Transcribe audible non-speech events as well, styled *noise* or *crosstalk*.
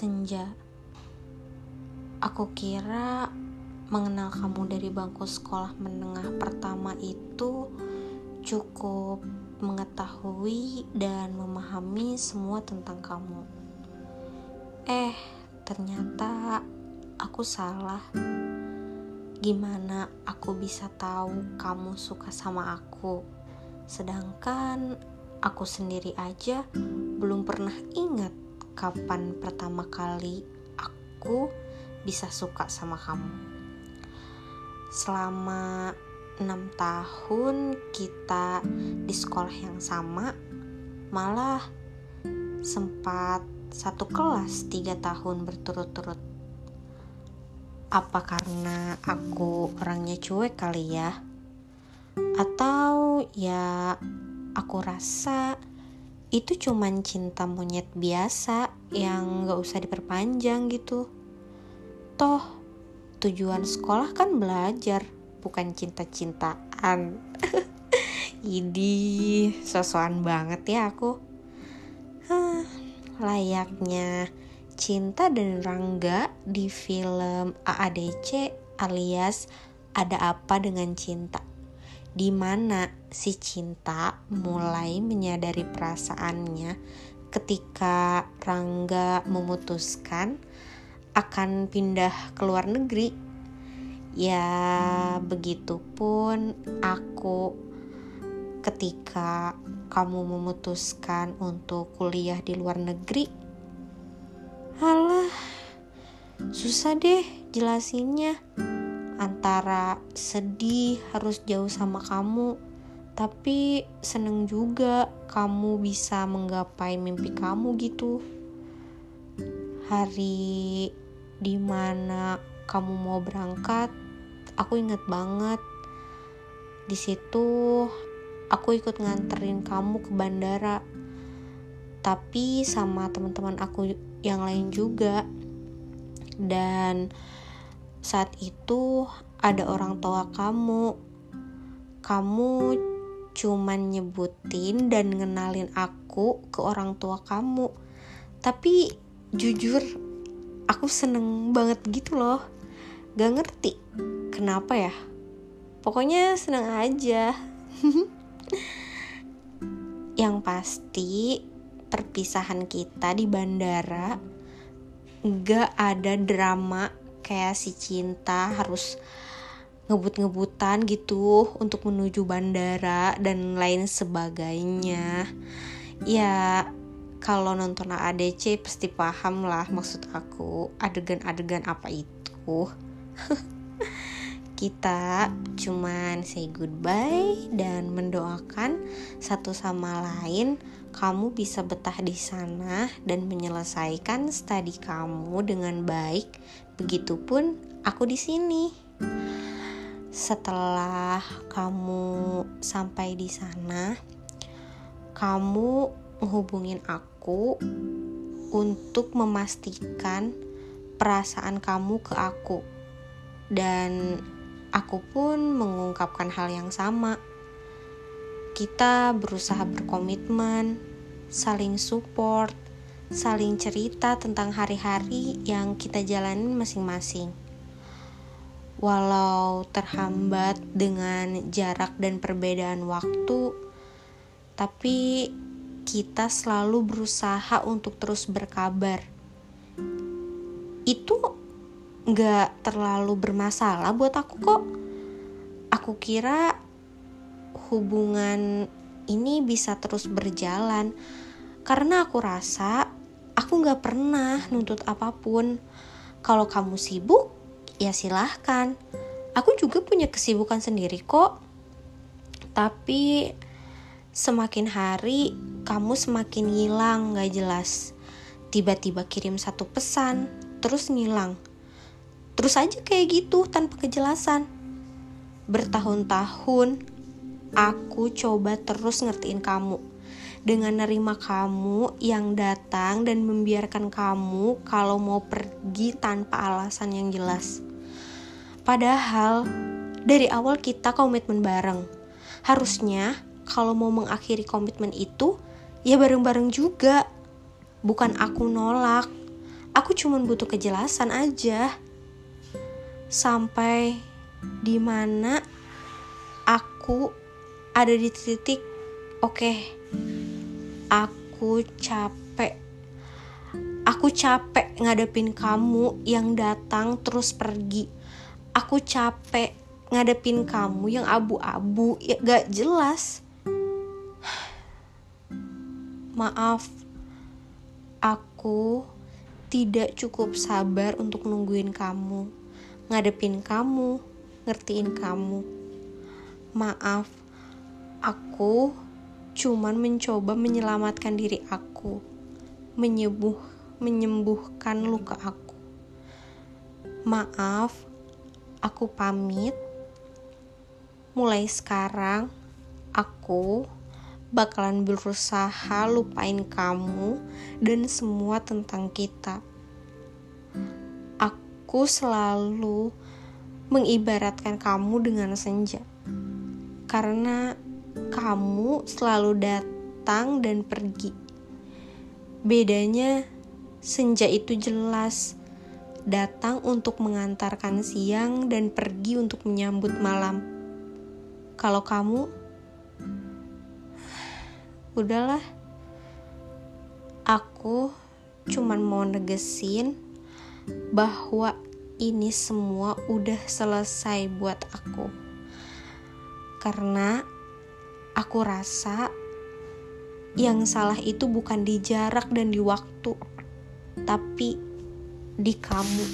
Senja, aku kira mengenal kamu dari bangku sekolah menengah pertama itu cukup mengetahui dan memahami semua tentang kamu. Eh, ternyata aku salah. Gimana aku bisa tahu kamu suka sama aku? Sedangkan aku sendiri aja belum pernah ingat kapan pertama kali aku bisa suka sama kamu. Selama enam tahun kita di sekolah yang sama, malah sempat satu kelas tiga tahun berturut-turut. Apa karena aku orangnya cuek kali ya? Atau ya aku rasa itu cuman cinta monyet biasa yang gak usah diperpanjang gitu. Toh, tujuan sekolah kan belajar, bukan cinta-cintaan. *laughs* Idi, sosokan banget ya aku. Hah, layaknya Cinta dan Rangga di film AADC alias Ada Apa Dengan Cinta di mana si cinta mulai menyadari perasaannya ketika Rangga memutuskan akan pindah ke luar negeri. Ya, begitupun aku ketika kamu memutuskan untuk kuliah di luar negeri. Halah, susah deh jelasinnya antara sedih harus jauh sama kamu, tapi seneng juga kamu bisa menggapai mimpi kamu gitu. Hari di mana kamu mau berangkat, aku inget banget. Di situ aku ikut nganterin kamu ke bandara, tapi sama teman-teman aku yang lain juga. Dan saat itu ada orang tua kamu. Kamu cuman nyebutin dan ngenalin aku ke orang tua kamu. Tapi jujur aku seneng banget gitu loh. Gak ngerti kenapa ya. Pokoknya seneng aja. *laughs* Yang pasti perpisahan kita di bandara gak ada drama kayak si cinta harus ngebut-ngebutan gitu untuk menuju bandara dan lain sebagainya. Ya kalau nonton ADC pasti paham lah maksud aku. Adegan-adegan apa itu? *laughs* Kita cuman say goodbye dan mendoakan satu sama lain kamu bisa betah di sana dan menyelesaikan studi kamu dengan baik. Begitupun aku di sini. Setelah kamu sampai di sana, kamu menghubungin aku untuk memastikan perasaan kamu ke aku. Dan aku pun mengungkapkan hal yang sama kita berusaha berkomitmen, saling support, saling cerita tentang hari-hari yang kita jalanin masing-masing. Walau terhambat dengan jarak dan perbedaan waktu, tapi kita selalu berusaha untuk terus berkabar. Itu gak terlalu bermasalah buat aku kok. Aku kira hubungan ini bisa terus berjalan. Karena aku rasa aku gak pernah nuntut apa pun. Kalau kamu sibuk ya silahkan. Aku juga punya kesibukan sendiri kok. Tapi semakin hari kamu semakin ngilang gak jelas. Tiba-tiba kirim satu pesan terus ngilang. Terus aja kayak gitu tanpa kejelasan. Bertahun-tahun aku coba terus ngertiin kamu dengan nerima kamu yang datang dan membiarkan kamu kalau mau pergi tanpa alasan yang jelas. Padahal dari awal kita komitmen bareng. Harusnya kalau mau mengakhiri komitmen itu ya bareng-bareng juga. Bukan aku nolak. Aku cuma butuh kejelasan aja. Sampai di mana aku ada di titik oke okay, aku capek. Aku capek ngadepin kamu yang datang terus pergi. Aku capek ngadepin kamu yang abu-abu ya gak jelas. Maaf aku tidak cukup sabar untuk nungguin kamu ngadepin kamu ngertiin kamu. Maaf aku cuman mencoba menyelamatkan diri aku menyembuh menyembuhkan luka aku. Maaf aku pamit. Mulai sekarang aku bakalan berusaha lupain kamu dan semua tentang kita. Aku selalu mengibaratkan kamu dengan senja, karena kamu selalu datang dan pergi. Bedanya, senja itu jelas datang untuk mengantarkan siang dan pergi untuk menyambut malam. Kalau kamu udahlah. Aku cuman mau negesin bahwa ini semua udah selesai buat aku. Karena aku rasa yang salah itu bukan di jarak dan di waktu tapi di kamu.